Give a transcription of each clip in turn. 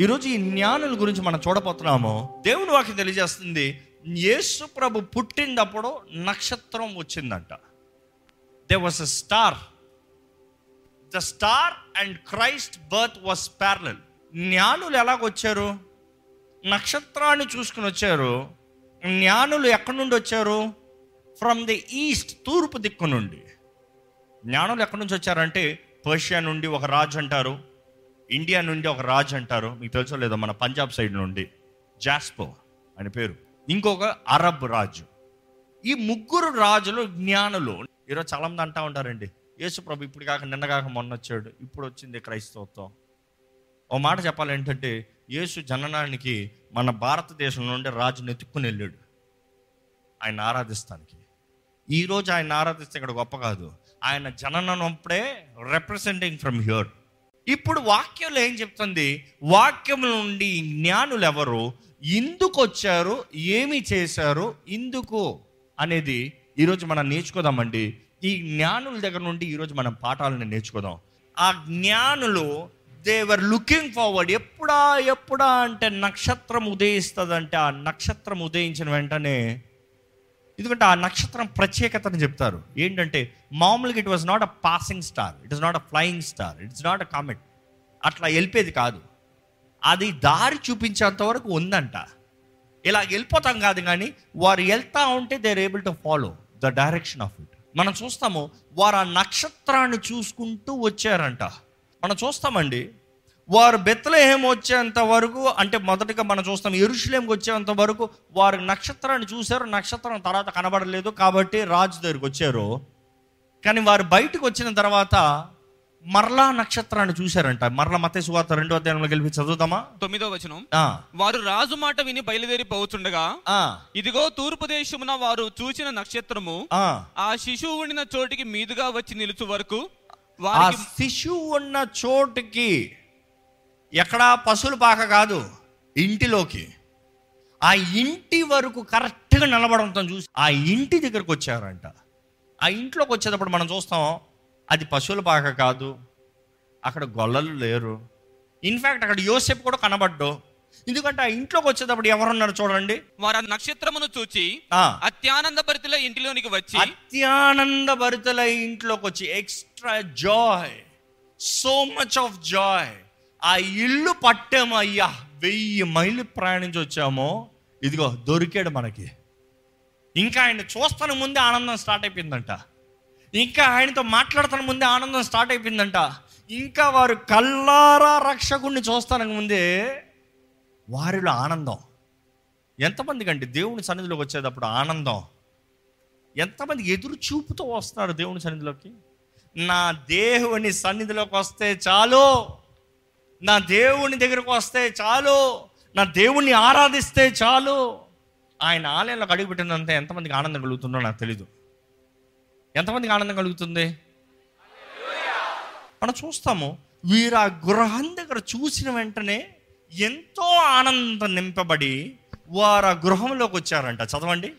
ఈరోజు ఈ జ్ఞానుల గురించి మనం చూడబోతున్నాము. దేవుని వాకి తెలియజేస్తుంది యేసు ప్రభు పుట్టినప్పుడు నక్షత్రం వచ్చిందంట. There was a star the star and Christ birth was parallel జ్ఞానులు ఎలాగొచ్చారు నక్షత్రాన్ని చూసుకుని వచ్చారు. జ్ఞానులు ఎక్కడి నుండి వచ్చారు? ఫ్రమ్ ది ఈస్ట్ తూర్పు దిక్కు నుండి. జ్ఞానులు ఎక్కడి నుంచి వచ్చారంటే పర్షియా నుండి ఒక రాజు అంటారు. ఇండియా నుండి ఒక రాజు అంటారు. మీకు తెలుసో లేదో మన పంజాబ్ సైడ్ నుండి. జాస్పో అని పేరు. ఇంకొక అరబ్ రాజు. ఈ ముగ్గురు రాజులు జ్ఞానులు. ఈరోజు చాలామంది అంటా ఉంటారండి. యేసు ప్రభు ఇప్పుడు కాక నిన్న కాక మొన్న వచ్చాడు. ఇప్పుడు వచ్చింది క్రైస్తవత్వం. ఓ మాట చెప్పాలి ఏంటంటే యేసు జననానికి మన భారతదేశం నుండి రాజుని ఎత్తుక్కుని వెళ్ళాడు. ఆయన ఆరాధిస్తానికి. ఈరోజు ఆయన ఆరాధిస్తే ఇక్కడ గొప్ప కాదు. ఆయన జననప్పుడే రిప్రజెంటింగ్ ఫ్రమ్ హియర్ ఇప్పుడు వాక్యంలో ఏం చెప్తుంది? వాక్యం నుండి జ్ఞానులు ఎవరు ఎందుకు వచ్చారు ఏమి చేశారు ఇందుకు అనేది ఈరోజు మనం నేర్చుకోదామండి. ఈ జ్ఞానుల దగ్గర నుండి ఈరోజు మనం పాఠాలను నేర్చుకుదాం. ఆ జ్ఞానులు దేవర్ లుకింగ్ ఫార్వర్డ్ ఎప్పుడా ఎప్పుడా అంటే నక్షత్రం ఉదయిస్తుంది అంటే ఆ నక్షత్రం ఉదయించిన వెంటనే ఎందుకంటే ఆ నక్షత్రం ప్రత్యేకతను చెప్తారు. ఏంటంటే మామూలుగా it was not a passing star it is not a flying star it's not a comet అట్లా వెళ్ళిపోయేది కాదు. అది దారి చూపించేంత వరకు ఉందంట. ఇలా వెళ్ళిపోతాం కాదు కానీ వారు వెళ్తా ఉంటే they are able to follow the direction of it మనం చూస్తాము వారు ఆ నక్షత్రాన్ని చూసుకుంటూ వచ్చారంట. మనం చూస్తామండి వారు బెత్తలేహం వచ్చేంత వరకు అంటే మొదటగా మనం చూస్తాం ఎరుషులేంకి వచ్చేంత వరకు వారు నక్షత్రాన్ని చూశారు నక్షత్రం తర్వాత కనబడలేదు కాబట్టి రాజు దగ్గరికి వచ్చారు. కానీ వారు బయటకు వచ్చిన తర్వాత మరలా నక్షత్రాన్ని చూశారంట. మరలా మత సువార్త రెండో అధ్యాయంలో గెలిపి చదువుతామా? తొమ్మిదో వచనం. వారు రాజు మాట విని బయలుదేరి పోతుండగా ఆ, ఇదిగో తూర్పు దేశమున వారు చూచిన నక్షత్రము ఆ. శిశువు ఉండిన చోటికి మీదుగా వచ్చి నిలుచు వారికి శిశువు ఉన్న చోటుకి ఎక్కడా పశువుల పాక కాదు ఇంటిలోకి. ఆ ఇంటి వరకు కరెక్ట్గా నిలబడంతో చూసి ఆ ఇంటి దగ్గరకు వచ్చారంట. ఆ ఇంట్లోకి వచ్చేటప్పుడు మనం చూస్తాం అది పశువుల పాక కాదు అక్కడ గొల్లలు లేరు. ఇన్ఫ్యాక్ట్ అక్కడ యోసెఫ్ కూడా కనబడ్డు. ఎందుకంటే ఆ ఇంట్లోకి వచ్చేటప్పుడు ఎవరున్నారు చూడండి? వారు నక్షత్రమును చూచి ఆ. అత్యానంద పరిధిలో ఇంటిలోనికి వచ్చి అత్యానంద భరితల ఇంట్లోకి వచ్చి extra joy. So much of joy. ఆ ఇల్లు పట్టాము అయ్యా వెయ్యి మైళ్ళు ప్రయాణించి వచ్చామో ఇదిగో దొరికాడు మనకి. ఇంకా ఆయన చూస్తాను ముందే ఆనందం స్టార్ట్ అయిపోయిందంట. ఇంకా ఆయనతో మాట్లాడుతాను ముందే ఆనందం స్టార్ట్ అయిపోయిందంట. ఇంకా వారు కల్లారా రక్షకుడిని చూస్తానికి ముందే వారిలో ఆనందం. ఎంతమందికి అంటే దేవుని సన్నిధిలోకి వచ్చేటప్పుడు ఆనందం? ఎంతమంది ఎదురు చూపుతో వస్తున్నారు దేవుని సన్నిధిలోకి? నా దేవుని సన్నిధిలోకి వస్తే చాలు. నా దేవుని దగ్గరకు వస్తే చాలు. నా దేవుణ్ణి ఆరాధిస్తే చాలు. ఆయన ఆలయంలోకి అడుగుపెట్టినంత ఎంతమందికి ఆనందం కలుగుతుందో నాకు తెలీదు. ఎంతమందికి ఆనందం కలుగుతుంది? మనం చూస్తాము వీరు ఆ గృహం దగ్గర చూసిన వెంటనే ఎంతో ఆనందం నింపబడి వారు ఆ గృహంలోకి వచ్చారంట. చదవండి.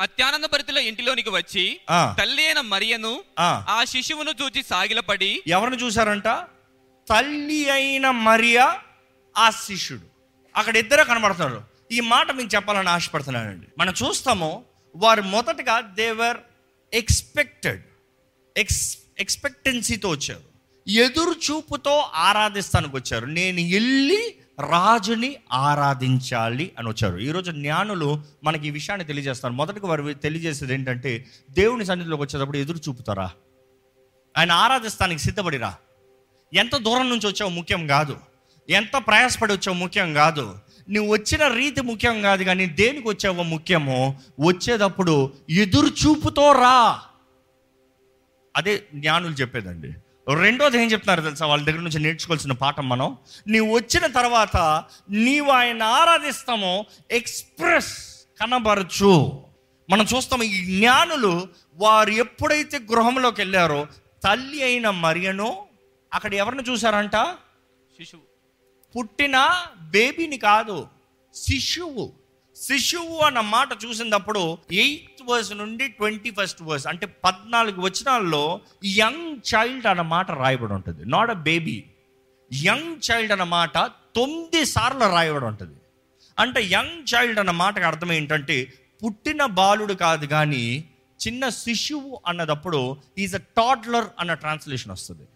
అత్యానంద పరిధిలో ఇంటిలోనికి వచ్చి. తల్లి అయిన మరియను ఆ. ఆ శిశువును చూచి సాగిలపడి ఎవరిని చూశారంట? తల్లి అయిన మరియా ఆ శిష్యుడు. అక్కడ ఇద్దరు కనబడుతున్నారు. ఈ మాట మీకు చెప్పాలని ఆశపడుతున్నానండి. మనం చూస్తాము వారు మొదటగా దేవర్ ఎక్స్పెక్టెడ్ ఎక్స్ ఎక్స్పెక్టెన్సీతో వచ్చారు. ఎదురు చూపుతో ఆరాధిస్తానికి వచ్చారు. నేను వెళ్ళి రాజుని ఆరాధించాలి అని వచ్చారు. ఈరోజు జ్ఞానులు మనకి ఈ విషయాన్ని తెలియజేస్తారు. మొదటికి వారు తెలియజేసేది ఏంటంటే దేవుని సన్నిధిలోకి వచ్చేటప్పుడు ఎదురు చూపుతారా? ఆయన ఆరాధిస్తానికి సిద్ధపడిరా? ఎంత దూరం నుంచి వచ్చావు ముఖ్యం కాదు. ఎంత ప్రయాసపడి వచ్చావు ముఖ్యం కాదు. నువ్వు వచ్చిన రీతి ముఖ్యం కాదు కానీ దేనికి వచ్చావో ముఖ్యమో వచ్చేటప్పుడు ఎదురు చూపుతో రా. అదే జ్ఞానులు చెప్పేదండి. రెండోది ఏం చెప్తున్నారు తెలుసా? వాళ్ళ దగ్గర నుంచి నేర్చుకోవాల్సిన పాఠం మనం. నీవు వచ్చిన తర్వాత నీవు ఆయన ఆరాధిస్తామో ఎక్స్ప్రెస్ కనబరచు. మనం చూస్తాం ఈ జ్ఞానులు వారు ఎప్పుడైతే గృహంలోకి వెళ్ళారో తల్లి అయిన మరియను అక్కడ ఎవరిని చూశారంట? శిశువు. పుట్టిన బేబీని కాదు శిశువు. శిశువు అన్న మాట చూసినప్పుడు ఎయిత్ వర్స్ నుండి ట్వంటీ ఫస్ట్ వర్స్ అంటే పద్నాలుగు వచనాల్లో యంగ్ చైల్డ్ అన్న మాట రాయబడి ఉంటుంది. Not a baby young child అన్న మాట తొమ్మిది సార్లు రాయబడి ఉంటుంది. అంటే యంగ్ చైల్డ్ అన్న మాటకు అర్థం ఏంటంటే పుట్టిన బాలుడు కాదు కానీ చిన్న శిశువు అన్నదప్పుడు ఈజ్ అ టాడ్లర్ అన్న ట్రాన్స్లేషన్ వస్తుంది.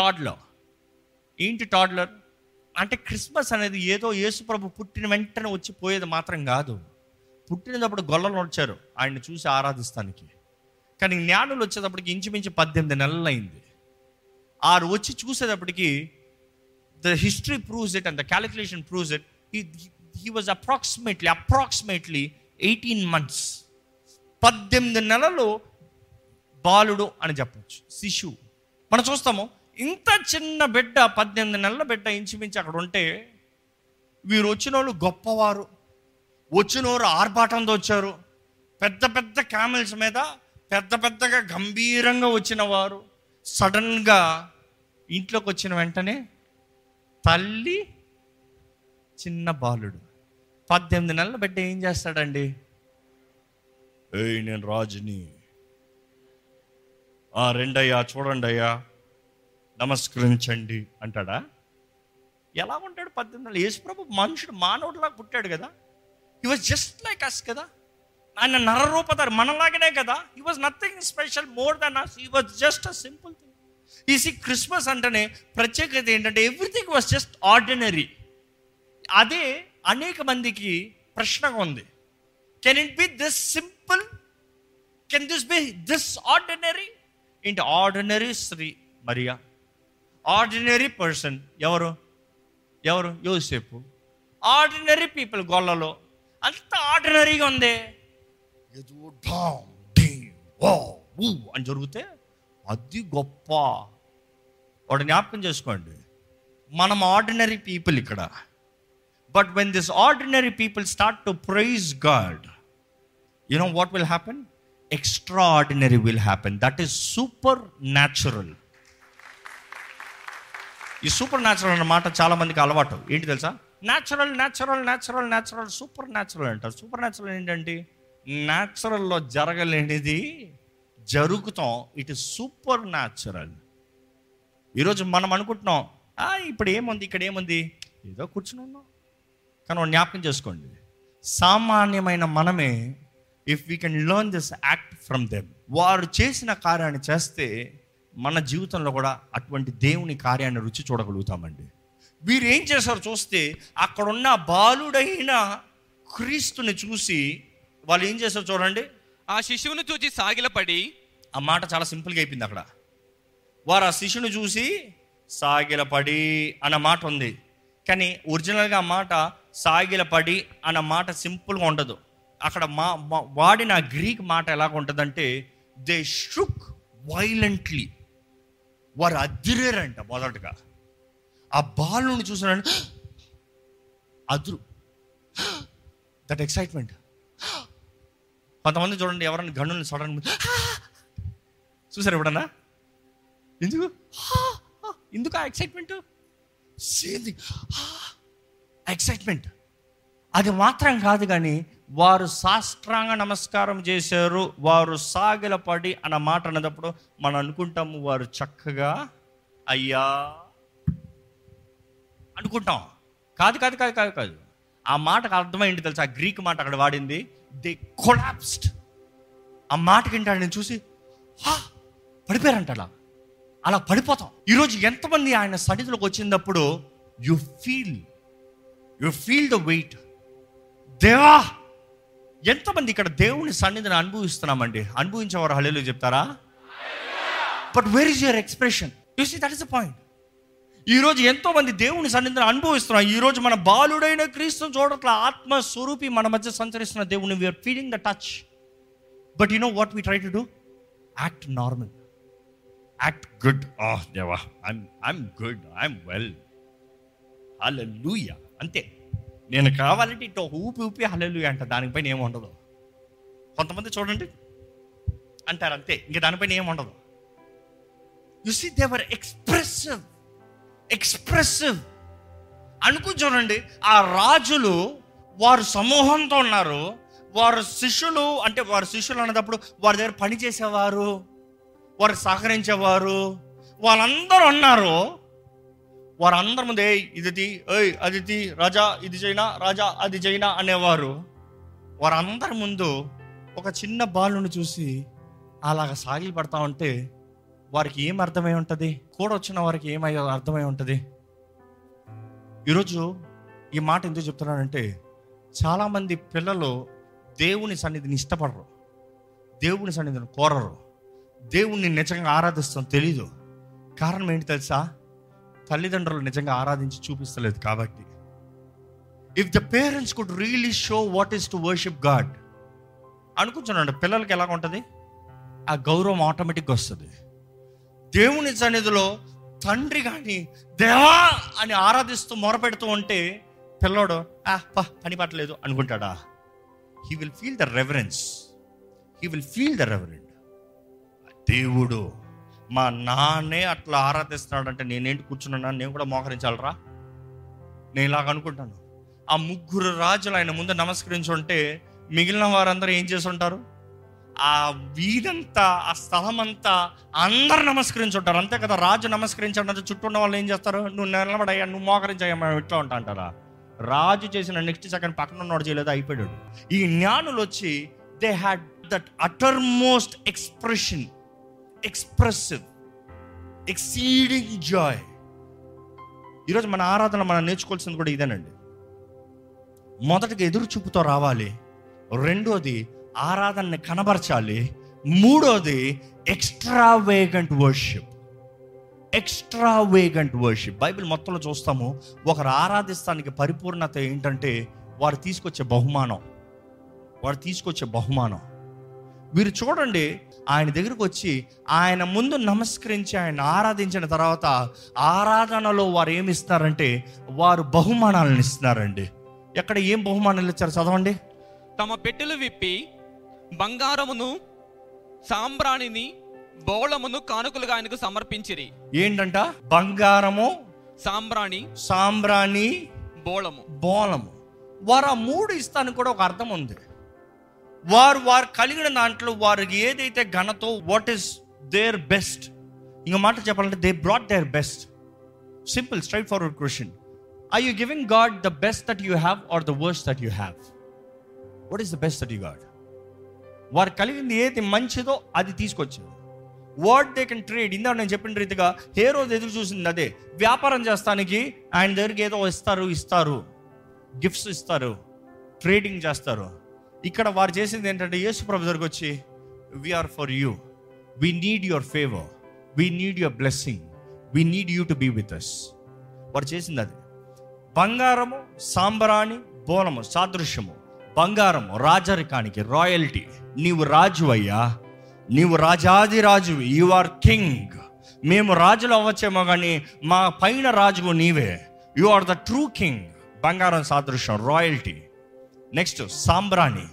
టాడ్లర్ ఏంటి టాడ్లర్ అంటే క్రిస్మస్ అనేది ఏదో యేసుప్రభు పుట్టిన వెంటనే వచ్చి పోయేది మాత్రం కాదు. పుట్టినప్పుడు గొల్లలు వచ్చారు. ఆయన్ని చూసి ఆరాధిస్తానికి. కానీ జ్ఞానులు వచ్చేటప్పటికి ఇంచుమించు పద్దెనిమిది నెలలు అయింది ఆరు వచ్చి చూసేటప్పటికి the history proves it and the calculation proves it he was approximately approximately eighteen months పద్దెనిమిది నెలలు బాలుడు అని చెప్పచ్చు. శిశువు. మనం చూస్తాము ఇంత చిన్న బిడ్డ పద్దెనిమిది నెలల బిడ్డ ఇంచుమించి అక్కడ ఉంటే వీరు వచ్చిన వాళ్ళు గొప్పవారు. వచ్చిన వారు ఆర్భాటంతో వచ్చారు. పెద్ద పెద్ద క్యామెల్స్ మీద పెద్ద పెద్దగా గంభీరంగా వచ్చిన వారు సడన్గా ఇంట్లోకి వచ్చిన వెంటనే తల్లి చిన్న బాలుడు. పద్దెనిమిది నెలల బిడ్డ ఏం చేస్తాడండి? ఏయ్ నేను రాజుని. ఆ రెండయ్యా చూడండి అయ్యా నమస్కరించండి అంటాడా? ఎలా ఉంటాడు పద్దెనిమిది నెలలు యేసుప్రభు మనుషుడు మానవుడిలాగా పుట్టాడు కదా. He was just like us కదా. ఆయన నరరూపధారి మనలాగనే కదా. He was nothing special more than us he was just a simple thing ఈ సి క్రిస్మస్ అంటేనే ప్రత్యేకత ఏంటంటే ఎవ్రీథింగ్ వాజ్ జస్ట్ ఆర్డినరీ అదే అనేక మందికి ప్రశ్నగా ఉంది. Can it be this simple can this be this ordinary ఏంటి? Ordinary Shri Mariya. Ordinary person ఎవరు? ఎవరు? యోసేపు. ఆర్డినరీ పీపుల్ గొల్లలో అంత ఆర్డినరీగా ఉంది. ఏదో డామ్, డీమ్, ఓ, ఊ అని జరిగితే అది గొప్ప. వాడు జ్ఞాపకం చేసుకోండి. మనం ఆర్డినరీ పీపుల్ ఇక్కడ. But when this ordinary people start to praise God you know what will happen extraordinary will happen that is supernatural ఈ సూపర్ న్యాచురల్ అన్న మాట చాలా మందికి అలవాటు. ఏంటి తెలుసా? Natural natural natural natural supernatural అంటారు. సూపర్ న్యాచురల్ ఏంటంటే న్యాచురల్లో జరగలేనిది జరుగుతాం. ఇట్ ఇస్ సూపర్ న్యాచురల్ ఈరోజు మనం అనుకుంటున్నాం "ఆ, ఇప్పుడు ఏముంది? ఇక్కడ ఏముంది? ఏదో కూర్చుని ఉన్నాం. కానీ జ్ఞాపకం చేసుకోండి. సామాన్యమైన మనమే if we can learn this act from them వారు చేసిన కార్యాన్ని చేస్తే మన జీవితంలో కూడా అటువంటి దేవుని కార్యాన్ని రుచి చూడగలుగుతామండి. వీరు ఏం చేశారు చూస్తే అక్కడున్న బాలుడైన క్రీస్తుని చూసి వాళ్ళు ఏం చేశారు చూడండి. ఆ శిశువును చూచి సాగిలపడి ఆ మాట చాలా సింపుల్గా అయిపోయింది అక్కడ. వారు ఆ శిష్యుని చూసి సాగిలపడి అన్న మాట ఉంది. కానీ ఒరిజినల్గా ఆ మాట సాగిలపడి అన్న మాట సింపుల్గా ఉండదు. అక్కడ మా మా- వాడిన గ్రీక్ మాట ఎలాగ ఉంటుందంటే దే షుక్ వైలెంట్లీ వారు అదిరేరంట మొదటగా ఆ బాలుని చూసినంటే అదురు దట్ ఎక్సైట్మెంట్ కొంతమంది చూడండి ఎవరైనా గన్నుని సడన్ చూసారు ఎప్పుడన్నా ఎందుకు ఎందుకు ఆ ఎక్సైట్మెంట్ సేమ్ ఎక్సైట్మెంట్ అది మాత్రం కాదు కానీ వారు సాష్టాంగ నమస్కారం చేశారు వారు సాగిలపడి అన్న మాట అన్నప్పుడు మనం అనుకుంటాము వారు చక్కగా అయ్యా అనుకుంటాం. కాదు కాదు కాదు కాదు కాదు. ఆ మాటకు అర్థమైంది తెలుసు? ఆ గ్రీక్ మాట అక్కడ వాడింది. దే కొలాప్స్డ్ ఆ మాట వింటాడు నేను చూసి పడిపోయారంట అలా. అలా పడిపోతాం. ఈరోజు ఎంతమంది ఆయన సన్నిధిలోకి వచ్చినప్పుడు you feel you feel the weight దేవా! ఎంతమంది ఇక్కడ దేవుని సన్నిధిని అనుభవిస్తున్నామండి? అనుభవించేవారు హలేలు చెప్తారా? But where is your expression you see that is the point ఈరోజు ఎంతో మంది దేవుని సన్నిధిని అనుభవిస్తున్నాం. ఈరోజు మన బాలుడైన క్రీస్తుని చూడట్ల ఆత్మ స్వరూపి మన మధ్య సంచరిస్తున్న దేవుని. We are feeling the touch but you know what we try to do act normal act good ఆ దేవా I'm I'm good I'm well అంతే. నేను కావాలంటే ఇటు ఊపి ఊపి హల్లెలూయా అంట. దానిపైన ఏమి ఉండదు. కొంతమంది చూడండి అంటారు అంతే. ఇంకా దానిపైన ఏమి ఉండదు. You see they're expressive expressive అనుకుని చూడండి ఆ రాజులు వారు సమూహంతో ఉన్నారు. వారు శిష్యులు అంటే వారు శిష్యులు అన్నప్పుడు వారి దగ్గర పని చేసేవారు వారు సహకరించేవారు వాళ్ళందరూ ఉన్నారు వారందరి ముందు ఏ ఇది తీ, ఏయ్ అది తీ, రాజా ఇది చైనా రాజా అది చైనా అనేవారు. వారందరి ముందు ఒక చిన్న బాలుని చూసి అలాగ సాగిలి పడతా ఉంటే వారికి ఏం అర్థమై ఉంటుంది? కూడా వచ్చిన వారికి ఏమై అర్థమై ఉంటుంది? ఈరోజు ఈ మాట ఎందుకు చెప్తున్నానంటే చాలామంది పిల్లలు దేవుని సన్నిధిని ఇష్టపడరు. దేవుని సన్నిధిని కోరరు. దేవుణ్ణి నిజంగా ఆరాధిస్తాం తెలీదు. కారణం ఏంటి తెలుసా? తల్లిదండ్రులు నిజంగా ఆరాధించి చూపిస్తలేదు కాబట్టి. If the parents could really show what is to worship God అనుకుంటున్నాడు పిల్లలకి ఎలా ఉంటుంది? ఆ గౌరవం ఆటోమేటిక్గా వస్తుంది. దేవుని సన్నిధిలో తండ్రి కానీ దేవా అని ఆరాధిస్తూ మొరపెడుతూ ఉంటే పిల్లోడు ఆ పా పని పట్టలేదు అనుకుంటాడా? He will feel the reverence he will feel the reverent దేవుడు మా నాన్నే అట్లా ఆరాధిస్తున్నాడంటే నేనేంటి కూర్చున్నాను? నేను కూడా మోకరించాలరా నేను ఇలాగ అనుకుంటాను. ఆ ముగ్గురు రాజులు ఆయన ముందు నమస్కరించుంటే మిగిలిన వారందరూ ఏం చేసి ఉంటారు ఆ వీధంతా ఆ స్థలం అంతా అందరు నమస్కరించుంటారు. అంతే కదా రాజు నమస్కరించాడంటే చుట్టూ ఉన్న వాళ్ళు ఏం చేస్తారు? నువ్వు నిలబడయ్యా నువ్వు మోకరించయ్యా ఇట్లా ఉంటా అంటారా? రాజు చేసిన నెక్స్ట్ సెకండ్ పక్కన ఉన్నవాడు చేయలేదు అయిపోయాడు. ఈ జ్ఞానులు వచ్చి they had that uttermost expression expressive exceeding joy ఈరోజు మన ఆరాధన మనం నేర్చుకోవాల్సింది కూడా ఇదేనండి. మొదటిగా ఎదురు చూపుతో రావాలి రెండోది ఆరాధనని కనబరచాలి మూడోది extravagant worship extravagant worship Bible మొత్తంలో చూస్తాము ఒకరు ఆరాధిస్తానికి పరిపూర్ణత ఏంటంటే వారు తీసుకొచ్చే బహుమానం వారు తీసుకొచ్చే బహుమానం. వీరు చూడండి ఆయన దగ్గరకు వచ్చి ఆయన ముందు నమస్కరించి ఆయన ఆరాధించిన తర్వాత ఆరాధనలో వారు ఏమి ఇస్తారంటే వారు బహుమానాలను ఇస్తున్నారండి. ఎక్కడ ఏం బహుమానాలు ఇచ్చారు చదవండి. తమ పెట్టెలు విప్పి బంగారమును సాంబ్రాణిని బోళమును కానుకలుగా ఆయనకు సమర్పించిరి. ఏంటంట? బంగారము సాంబ్రాణి సాంబ్రాణి బోళము బోలము. వారు ఆ మూడు ఇస్తానికి కూడా ఒక అర్థం ఉంది. వారు వారు కలిగిన దాంట్లో వారికి ఏదైతే ఘనతో వాట్ ఈస్ దేర్ బెస్ట్ ఇంకో మాట చెప్పాలంటే they brought their best simple straightforward question I you giving God the best that you have or the worst that you have what is the best that you God వారు కలిగింది ఏది మంచిదో అది తీసుకొచ్చింది what they can trade ఇందాక నేను చెప్పిన రీతిగా ఏ రోజు ఎదురు చూసింది అదే. వ్యాపారం చేస్తానికి ఆయన దగ్గరికి ఏదో ఇస్తారు ఇస్తారు. గిఫ్ట్స్ ఇస్తారు. ట్రేడింగ్ చేస్తారు. ఇక్కడ వారు చేసింది ఏంటంటే యేసు ప్రభు దగ్గరకు వచ్చి we are for you we need your favour we need your blessing we need you to be with us వారు చేసింది అది. బంగారము సాంబరాణి బోనము సాదృశ్యము బంగారము రాజరికానికి రాయల్టీ. నీవు రాజు అయ్యా నీవు రాజాది రాజు యు ఆర్ కింగ్ మేము రాజులు అవ్వచ్చేమో కానీ మా పైన రాజు నీవే. You are the true king బంగారం సాదృశ్యం రాయల్టీ. నెక్స్ట్ సాంబ్రాణి.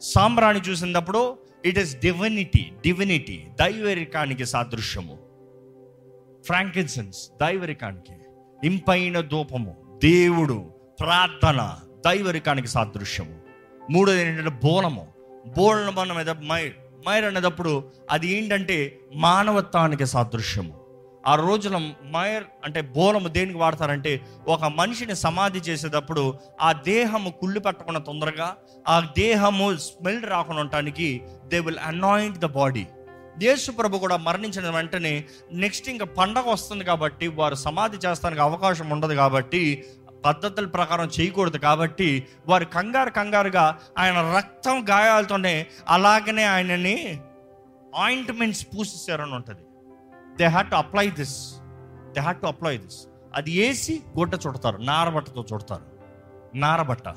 సాంబ్రాణి చూసినప్పుడు ఇట్ ఇస్ డివినిటీ డివినిటీ దైవరికానికి సాదృశ్యము. ఫ్రాంకిన్సెన్స్ దైవరికానికి. ఇంపైన దూపము దేవుడు ప్రార్థన దైవరికానికి సాదృశ్యము. మూడోది ఏంటంటే బోనము బోనం అన్న మైర్ మైర్ అనేటప్పుడు అది ఏంటంటే మానవత్వానికి సాదృశ్యము. ఆ రోజున మైర్ అంటే బోలము దేనికి వాడతారంటే ఒక మనిషిని సమాధి చేసేటప్పుడు ఆ దేహము కుళ్ళు పెట్టకుండా తొందరగా ఆ దేహము స్మెల్ రాకుండా ఉండటానికి they will anoint the body Yesu ప్రభు కూడా మరణించిన వెంటనే నెక్స్ట్ ఇంకా పండగ వస్తుంది కాబట్టి వారు సమాధి చేస్తానికి అవకాశం ఉండదు కాబట్టి పద్ధతుల ప్రకారం చేయకూడదు కాబట్టి వారు కంగారు కంగారుగా ఆయన రక్తం గాయాలతోనే అలాగనే ఆయనని ఆయింట్మెంట్స్ పూసిస్తారని ఉంటుంది. They had to apply this they had to apply this అది వేసి గుడ్డ చుడతారు నారబట్టతో చుడతారు. నారబట్ట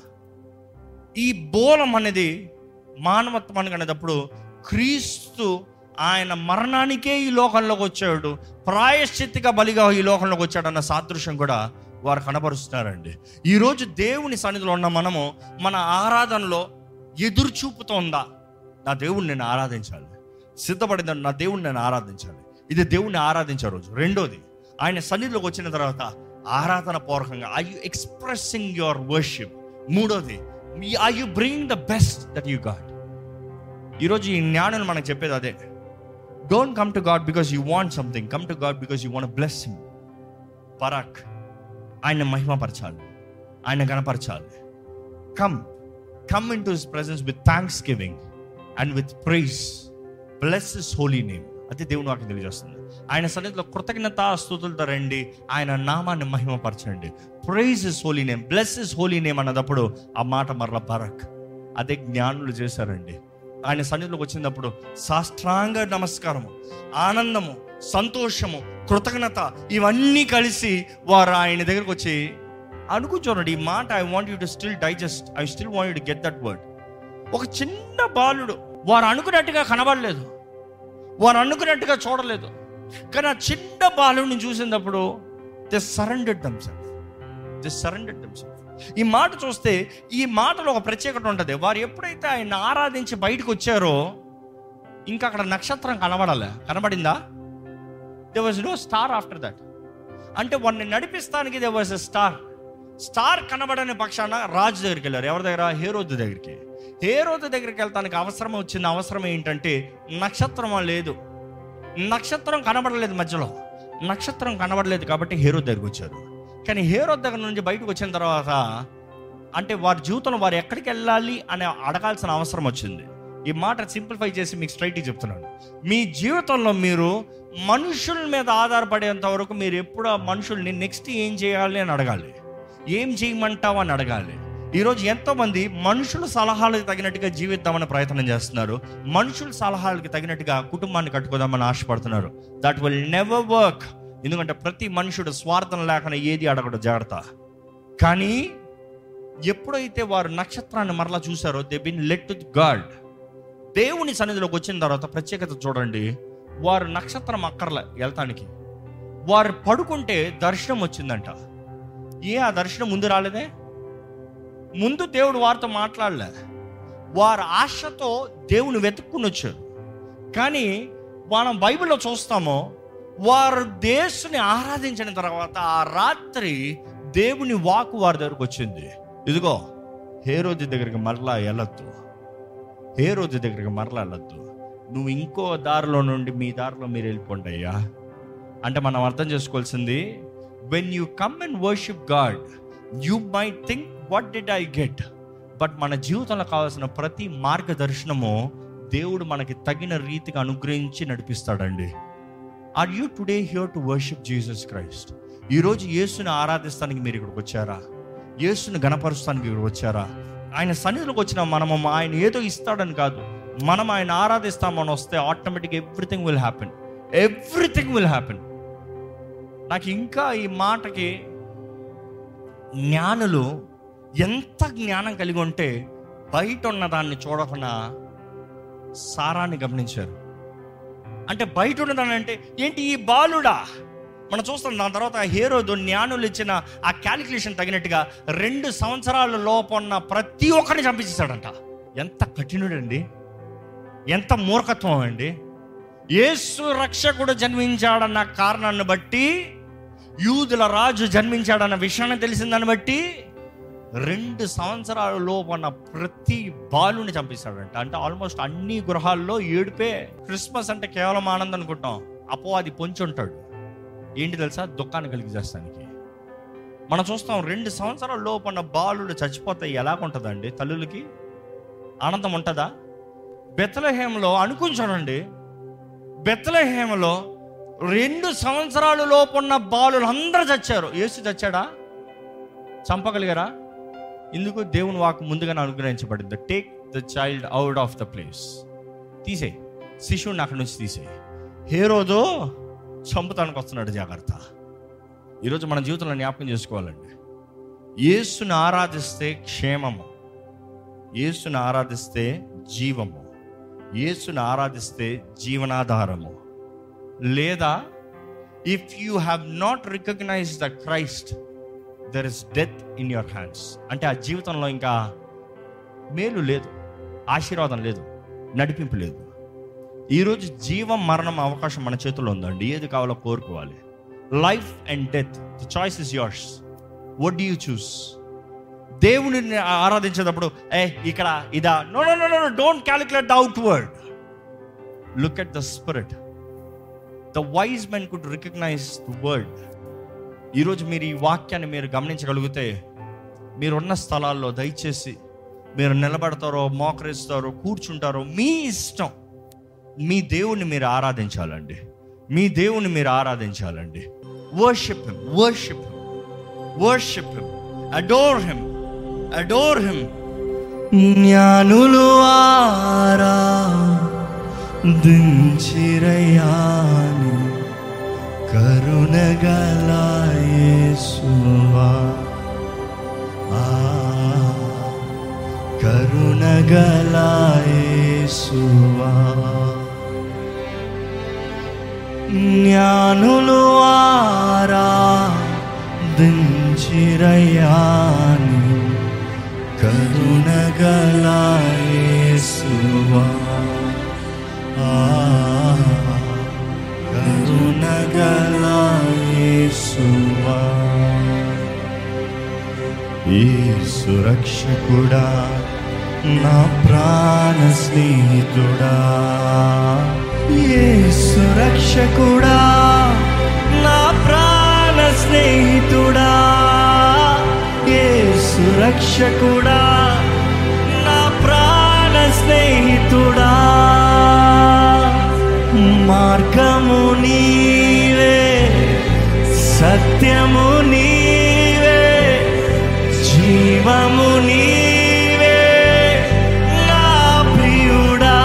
ఈ బోలం అనేది మానవత్వం అనేటప్పుడు క్రీస్తు ఆయన మరణానికే ఈ లోకంలోకి వచ్చాడు ప్రాయశ్చిత్తిగా బలిగా ఈ లోకంలోకి వచ్చాడు అన్న సాదృశ్యం కూడా వారు కనబరుస్తున్నారండి. ఈరోజు దేవుని సన్నిధిలో ఉన్న మనము మన ఆరాధనలో ఎదురుచూపుతో ఉందా నా దేవుణ్ణి నేను ఆరాధించాలి. సిద్ధపడిందని నా దేవుణ్ణి నేను ఆరాధించాలి. ఇది దేవుణ్ణి ఆరాధించే రోజు. రెండోది ఆయన సన్నిధిలోకి వచ్చిన తర్వాత ఆరాధన పూర్వకంగా I you expressing your worship మూడోది I you bring the best that you God ఈరోజు ఈ జ్ఞానం మనకు చెప్పేది అదే. Don't come to God because you want something come to God because you want bless him Parag ఆయన మహిమపరచాలి. ఆయన గణపరచాలి. Come come into his presence with thanksgiving and with praise bless his holy name అది దేవుని వాకి తెలియజేస్తుంది. ఆయన సన్నిధిలో కృతజ్ఞత స్థుతులతో రండి. ఆయన నామాన్ని మహిమపరచండి. Praise his holy name bless his holy name అన్నదప్పుడు ఆ మాట మరల బరక్. అదే జ్ఞానులు చేశారండి. ఆయన సన్నిధిలోకి వచ్చినప్పుడు సాష్టాంగ నమస్కారము ఆనందము సంతోషము కృతజ్ఞత ఇవన్నీ కలిసి వారు ఆయన దగ్గరకు వచ్చి అనుకుంటున్నాడు ఈ మాట I want you to still digest I still want you to get that word ఒక చిన్న బాలుడు వారు అనుకున్నట్టుగా కనబడలేదు. వారు అనుకున్నట్టుగా చూడలేదు. కానీ ఆ చిన్న బాలుని చూసినప్పుడు the surrendered themself the surrendered themself ఈ మాట చూస్తే ఈ మాటలో ఒక ప్రత్యేకత ఉంటుంది. వారు ఎప్పుడైతే ఆయన ఆరాధించి బయటకు వచ్చారో ఇంకా అక్కడ నక్షత్రం కనబడాలి. కనబడిందా? There was no star after that అంటే వాడిని నడిపిస్తానికి there was a star star కనబడని పక్షాన రాజు దగ్గరికి వెళ్ళారు. ఎవరి దగ్గర? హేరోద్ దగ్గరికి. హేరోద్ దగ్గరికి వెళ్తానికి అవసరం వచ్చిన అవసరం ఏంటంటే నక్షత్రం లేదు. నక్షత్రం కనబడలేదు మధ్యలో. నక్షత్రం కనబడలేదు కాబట్టి హేరో దగ్గరికి వచ్చారు. కానీ హేరో దగ్గర నుంచి బయటకు వచ్చిన తర్వాత అంటే వారి జీవితంలో వారు ఎక్కడికి వెళ్ళాలి అని అడగాల్సిన అవసరం వచ్చింది. ఈ మాట సింప్లిఫై చేసి మీకు స్ట్రైట్గా చెప్తున్నాను. మీ జీవితంలో మీరు మనుషుల మీద ఆధారపడేంత వరకు మీరు ఎప్పుడు ఆ మనుషుల్ని నెక్స్ట్ ఏం చేయాలి అని అడగాలి. ఏం చేయమంటావు అని అడగాలి. ఈరోజు ఎంతోమంది మనుషుల సలహాలకు తగినట్టుగా జీవిద్దామని ప్రయత్నం చేస్తున్నారు. మనుషుల సలహాలకు తగినట్టుగా కుటుంబాన్ని కట్టుకోదామని ఆశపడుతున్నారు. దట్ విల్ నెవర్ వర్క్ ఎందుకంటే ప్రతి మనుషుడు స్వార్థం లేకుండా ఏది అడగడు జాగ్రత్త. కానీ ఎప్పుడైతే వారు నక్షత్రాన్ని మరలా చూశారో they been led to God దేవుని సన్నిధిలోకి వచ్చిన తర్వాత ప్రత్యేకత చూడండి. వారు నక్షత్రం అక్కర్లే వెళ్తానికి. వారు పడుకుంటే దర్శనం వచ్చిందంట. ఏ ఆ దర్శనం ముందు రాలేదే? ముందు దేవుడు వారితో మాట్లాడలే. వారు ఆశతో దేవుని వెతుక్కుని వచ్చారు కానీ మనం బైబిల్లో చూస్తామో వారు దేశుని ఆరాధించిన తర్వాత ఆ రాత్రి దేవుని వాకు వారి దగ్గరకు వచ్చింది. ఇదిగో హే రోజు దగ్గరికి మరలా వెళ్ళొద్దు. హే రోజు దగ్గరికి మరలా వెళ్ళొద్దు. నువ్వు ఇంకో దారిలో నుండి మీ దారిలో మీరు వెళ్ళిపోండి అయ్యా. అంటే మనం అర్థం చేసుకోవాల్సింది when you come and worship God you may think what did I get but మన జీవితంలో కావాల్సిన ప్రతి మార్గదర్శనము దేవుడు మనకి తగిన రీతిగా అనుగ్రహించి నడిపిస్తాడండి. Are you today here to worship Jesus Christ ఈరోజు యేసుని ఆరాధిస్తానికి మీరు ఇక్కడికి వచ్చారా? యేసుని గణపరుస్తానికి ఇక్కడికి వచ్చారా? ఆయన సన్నిధిలోకి వచ్చిన మనము ఆయన ఏదో ఇస్తాడని కాదు. మనం ఆయన ఆరాధిస్తామని వస్తే automatic everything will happen everything will happen నాకు ఇంకా ఈ మాటకి జ్ఞానులు ఎంత జ్ఞానం కలిగి ఉంటే బయట ఉన్న దాన్ని చూడకుండా సారాన్ని గమనించారు. అంటే బయట ఉన్నదాన్ని అంటే ఏంటి ఈ బాలుడా? మనం చూస్తాం దాని తర్వాత హేరోదు జ్ఞానులు ఇచ్చిన ఆ క్యాలిక్యులేషన్ తగినట్టుగా రెండు సంవత్సరాల లోపున్న ప్రతి ఒక్కరిని చంపించేశాడంట ఎంత కఠినుడండి. ఎంత మూర్ఖత్వం అండి. యేసు రక్షకుడు జన్మించాడన్న కారణాన్ని బట్టి యూదుల రాజు జన్మించాడన్న విషయాన్ని తెలిసిందని బట్టి రెండు సంవత్సరాల లోపన్న ప్రతి బాలుని చంపేశాడంట. అంటే ఆల్మోస్ట్ అన్ని గృహాల్లో ఏడుపే క్రిస్మస్ అంటే కేవలం ఆనందం అనుకుంటాం అపో అది పొంచి ఉంటాడు. ఏంటి తెలుసా? దుఃఖాన్ని కలిగి చేస్తానికి. మనం చూస్తాం రెండు సంవత్సరాల లోపన్న బాలుడు చచ్చిపోతే ఎలాగుంటుందండి తల్లులకి ఆనందం ఉంటుందా? బెత్తలహేమలో అనుకుంటానండి బెత్తలహేమలో రెండు సంవత్సరాలు లోపున్న బాలులు అందరూ చచ్చారు. యేసు చచ్చాడా? చంపగలిగారా? ఇందుకు దేవుని వాకు ముందుగానే అనుగ్రహించబడింది. Take the child out of the place తీసే శిశువుని అక్కడి నుంచి తీసే హేరోదో చంపుతానికి వస్తున్నాడు జాగ్రత్త. ఈరోజు మన జీవితంలో జ్ఞాపకం చేసుకోవాలండి. యేసును ఆరాధిస్తే క్షేమము. యేసును ఆరాధిస్తే జీవము. యేసును ఆరాధిస్తే జీవనాధారము. లేదా if you have not recognize the Christ there is death in your hands అంటే ఆ జీవితంలో ఇంకా మేలు లేదు ఆశీర్వాదం లేదు నడిపింపు లేదు. ఈరోజు జీవం మరణం అవకాశం మన చేతుల్లో ఉందండి. ఏది కావాలో కోరుకోవాలి. Life and death the choice is yours do you choose దేవుని ఆరాధించేటప్పుడు ఏ ఇక్కడ ఇదా. No no no no don't calculate the outward look at the spirit the wise men could recognize the word ఈరోజు మీరు ఈ వాక్యాన్ని మీరు గమనించగలిగితే మీరున్న స్థలాల్లో దయచేసి మీరు నిలబడతారో మోకరిస్తారో కూర్చుంటారో మీ ఇష్టం. మీ దేవుణ్ణి మీరు ఆరాధించాలండి. మీ దేవుణ్ణి మీరు ఆరాధించాలండి. Worship him worship him worship him adore him adore him జ్ఞానులు ఆరా దించిరయాని కరుణగలాయేసువా ఆ కరుణగలాయేసువా జ్ఞానులు ఆరా దించిరయాని కరుణగలాయేసువా ఆ కరుణగలాయేసువా ఈ సురక్షకుడా నా ప్రాణ స్నేహితుడా. ఏ సురక్షకుడా నా ప్రాణ స్నేహితుడా. ఏ సురక్షకుడా నా ప్రాణ స్నేహితుడా. మార్గము నీ సత్యము నీవే జీవము నీవే నా ప్రియుడా.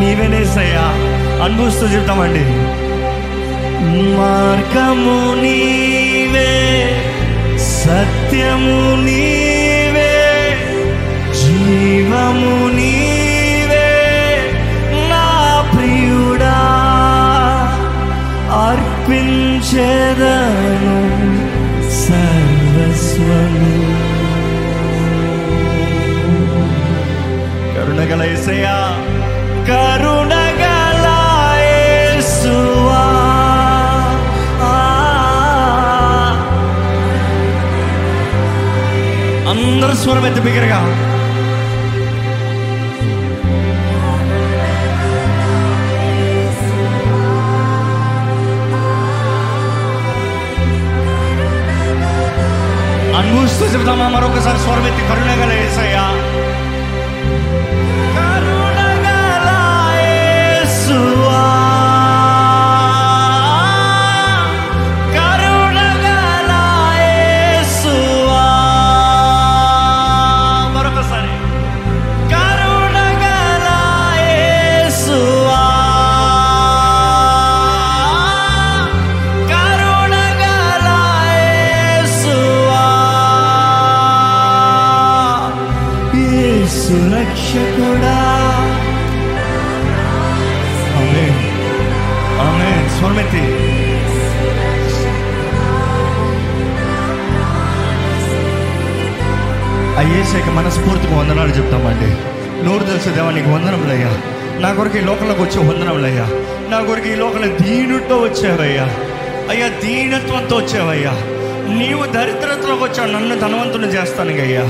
నీవేనేసయ్యా అనుభవిస్తూ చెప్తామండి. మార్గము నీవే సత్యము నీవే జీవము నీ అర్పించేదను సర్వస్వము కరుణగల ఏసయ్యా కరుణగల యేసువా ఆ. అనుభవిస్తూ చెబుతామా మరొకసారి స్వరం ఎత్తి కరుణగల ఏసయ్యా అయ్యేసాక మనస్ఫూర్తిగా వందనాలు చెప్తామండి. నోరు తెలిసే దేవా నీకు వందనములయ్యా. నా కొరకు ఈ లోకంలోకి వచ్చే వందనములయ్యా. నా కొరకు ఈ లోకంలో దీనుతో వచ్చావయ్యా. అయ్యా దీనత్వంతో వచ్చావయ్యా. నీవు దరిద్రతలోకి వచ్చావు నన్ను ధనవంతుని చేస్తానుగయ్యా.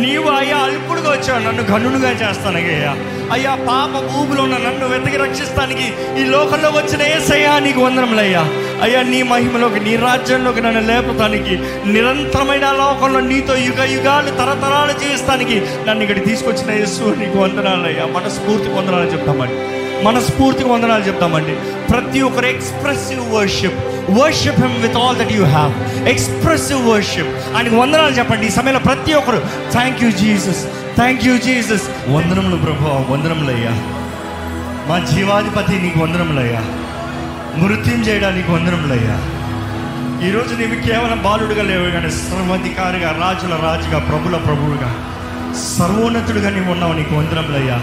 నీవు అయ్యా అల్పుడుగా వచ్చావు నన్ను గనుడుగా చేస్తానుగయ్యా. అయ్యా పాప భూమిలో ఉన్న నన్ను వెతికి రక్షిస్తానికి ఈ లోకంలో వచ్చిన ఏసయ్యా నీకు వందనములయ్యా. అయ్యా నీ మహిమలోకి నీ రాజ్యంలోకి నన్ను లేపటానికి నిరంతరమైన లోకంలో నీతో యుగ యుగాలు తరతరాలు జీవిస్తానికి నన్ను ఇక్కడ తీసుకొచ్చిన యేసు నీకు వందనాలయ్యా మనస్ఫూర్తి వందనాలు చెప్తామండి. మనస్ఫూర్తిగా వందనాలు చెప్తామండి. ప్రతి ఒక్కరు expressive worship worship him with all that you have expressive worship ఆయనకు వందనాలు చెప్పండి. ఈ సమయంలో ప్రతి ఒక్కరు thank you Jesus thank you Jesus వందనములు ప్రభు వందనములయ్యా మా జీవాధిపతి నీకు వందనములయ్యా నృత్యం చేయడానికి వందనములయ్యా. ఈరోజు నీవు కేవలం బాలుడుగా లేవు కానీ సర్వాధికారిగా రాజుల రాజుగా ప్రభుల ప్రభువుగా సర్వోన్నతుడుగా నీవు ఉన్నావు నీకు వందనములయ్యా.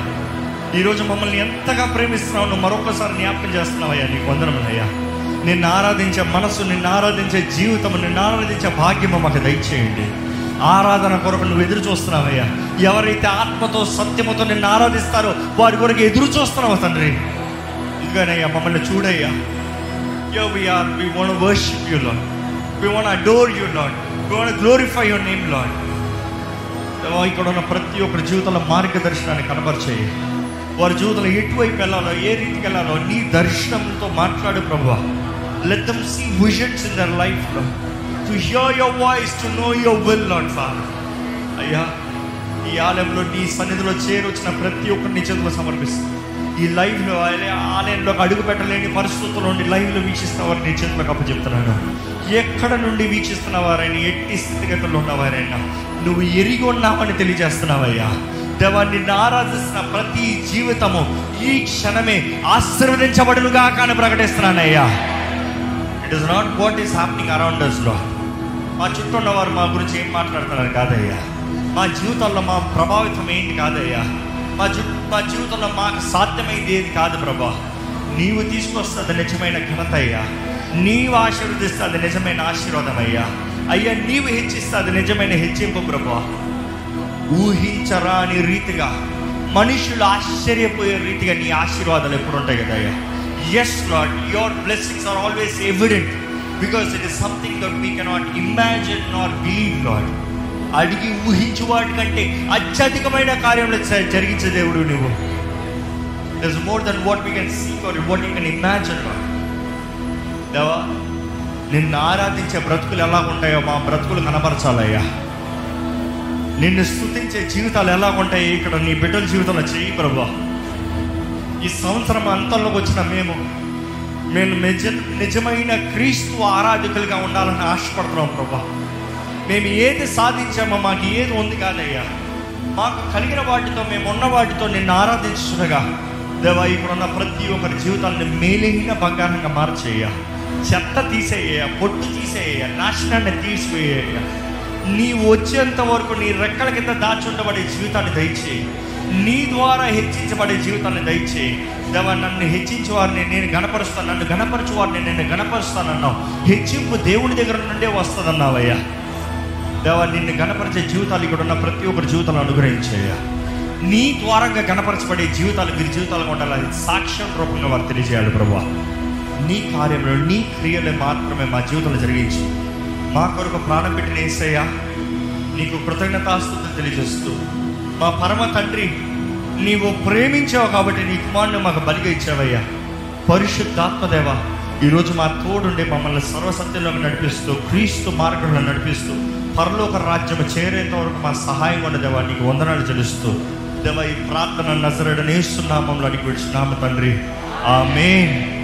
ఈరోజు మమ్మల్ని ఎంతగా ప్రేమిస్తున్నావు నువ్వు మరొకసారి జ్ఞాపకం చేస్తున్నావయ్యా నీకు వందనములయ్యా. నిన్ను ఆరాధించే మనసు నిన్ను ఆరాధించే జీవితం నిన్ను ఆరాధించే భాగ్యము మాకు దయచేయండి. ఆరాధన కొరకు నువ్వు ఎదురు చూస్తున్నావయ్యా. ఎవరైతే ఆత్మతో సత్యముతో నిన్ను ఆరాధిస్తారో వారి కొరకు ఎదురు చూస్తున్నావు తండ్రి. ఇదిగానయ్యా మమ్మల్ని చూడయ్యా. Here we are. We want to worship you, Lord. We want to adore you, Lord. We want to glorify your name, Lord. Oh, ఇక్కడ ఉన్న ప్రతి ఒక్కరి జీవితంలో మార్గదర్శనాన్ని కనబరిచేయి వారి జీవితంలో ఎటువైపు వెళ్ళాలో ఏ రీతికి వెళ్ళాలో నీ దర్శనంతో మాట్లాడు ప్రభు let them see visions in their life to hear your voice to know your will Lord father అయ్యా ఈ ఆలయంలో నీ సన్నిధిలో చేరొచ్చిన ప్రతి ఒక్కరిని చేతిలో సమర్పిస్తుంది ఈ లైవ్లో ఆలయంలో అడుగు పెట్టలేని పరిస్థితుల్లో నుండి లైవ్లో వీక్షిస్తున్న వారిని నీ చేతులకు అప్పచెప్తున్నాను. ఎక్కడ నుండి వీక్షిస్తున్న వారైనా ఎట్టి స్థితిగతుల్లో ఉన్నవారైనా నువ్వు ఎరిగి ఉన్నావని తెలియజేస్తున్నావయ్యా. దేవాన్ని ఆరాధిస్తున్న ప్రతి జీవితము ఈ క్షణమే ఆశీర్వదించబడులుగా కానీ ప్రకటిస్తున్నానయ్యా. It is not what is happening around అస్లో మా చుట్టూ ఉన్నవారు మా గురించి ఏం మాట్లాడుతున్నారు కాదయ్యా. మా జీవితంలో మా ప్రభావితం ఏంటి కాదయ్యా? మా జీ మా జీవితంలో మాకు సాధ్యమైంది ఏది కాదు ప్రభా. నీవు తీసుకొస్తుంది నిజమైన ఘనత అయ్యా. నీవు ఆశీర్వదిస్తుంది నిజమైన ఆశీర్వాదం అయ్యా. అయ్యా నీవు హెచ్చిస్తుంది నిజమైన హెచ్చింపు ప్రభా. ఊహించరాని రీతిగా మనుషులు ఆశ్చర్యపోయే రీతిగా నీ ఆశీర్వాదాలు ఎప్పుడు ఉంటాయి కదా అయ్యా. Yes Lord your blessings are always evident because it is something that we cannot imagine not believe Lord అడిగి ఊహించు వాటికంటే అత్యధికమైన కార్యంలో జరిగించే దేవుడు నువ్వు. Thus more than what we can see or what you can imagine దేవా నిన్ను ఆరాధించే బ్రతుకులు ఎలా ఉంటాయో మా బ్రతుకులు కనపరచాలయ్యా. నిన్ను స్థుతించే జీవితాలు ఎలా ఉంటాయి ఇక్కడ నీ బిడ్డల జీవితంలో చెయ్యి ప్రభా ఈ సంవత్సరం అంతంలోకి వచ్చిన మేము మేము నిజ నిజమైన క్రీస్తు ఆరాధకులుగా ఉండాలని ఆశపడుతున్నాం ప్రభా మేము ఏది సాధించామో మాకు ఏది ఉంది కాదయ్యా. మాకు కలిగిన వాటితో మేము ఉన్న వాటితో నిన్ను ఆరాధించుండగా దేవా ఇప్పుడున్న ప్రతి ఒక్కరి జీవితాన్ని మేలైన బంగారంగా మార్చేయ చెత్త తీసేయ పొట్టు తీసేయ నాశనాన్ని తీసివేయ నీ వచ్చేంత వరకు నీ రెక్కల కింద దాచుండబడే జీవితాన్ని దయచేయి. నీ ద్వారా హెచ్చించబడే జీవితాన్ని దయచేయి. దేవా నన్ను హెచ్చించే వారిని నేను గణపరుస్తాను నన్ను గణపరచు వారిని నేను గణపరుస్తానన్నావు హెచ్చింపు దేవుని దగ్గర నుండే వస్తుందన్నావయ్యా. దేవా నిన్ను గణపరిచే జీవితాలు ఇక్కడ ఉన్న ప్రతి ఒక్కరి జీవితాలను అనుగ్రహించేయ నీ ద్వారంగా గణపరచబడే జీవితాలు వీరి జీవితాలు ఉండాలి సాక్ష్యం రూపంగా వారు తెలియజేయాలి ప్రభు నీ కార్యంలో నీ క్రియలు మాత్రమే మా జీవితంలో జరిగించి. మా కొరకు ప్రాణం పెట్టిన ఏసయ్యా నీకు కృతజ్ఞతాస్తుతులు తెలియజేస్తూ మా పరమ తండ్రి నీవు ప్రేమించావు కాబట్టి నీ కుమారుని మాకు బలిగా ఇచ్చావయ్యా. పరిశుద్ధాత్మదేవ ఈరోజు మా తోడుండి మమ్మల్ని సర్వసత్యంలోకి నడిపిస్తూ క్రీస్తు మార్గంలో నడిపిస్తూ పరలోక రాజ్యం చేరేంత వరకు మా సహాయం ఉండదేవా నీకు వందనాలు చెల్లిస్తూ. దేవా ఈ ప్రార్థన నజరడనేస్తున్నామంలో అడిగి విడిచినాము తండ్రి. ఆమెన్.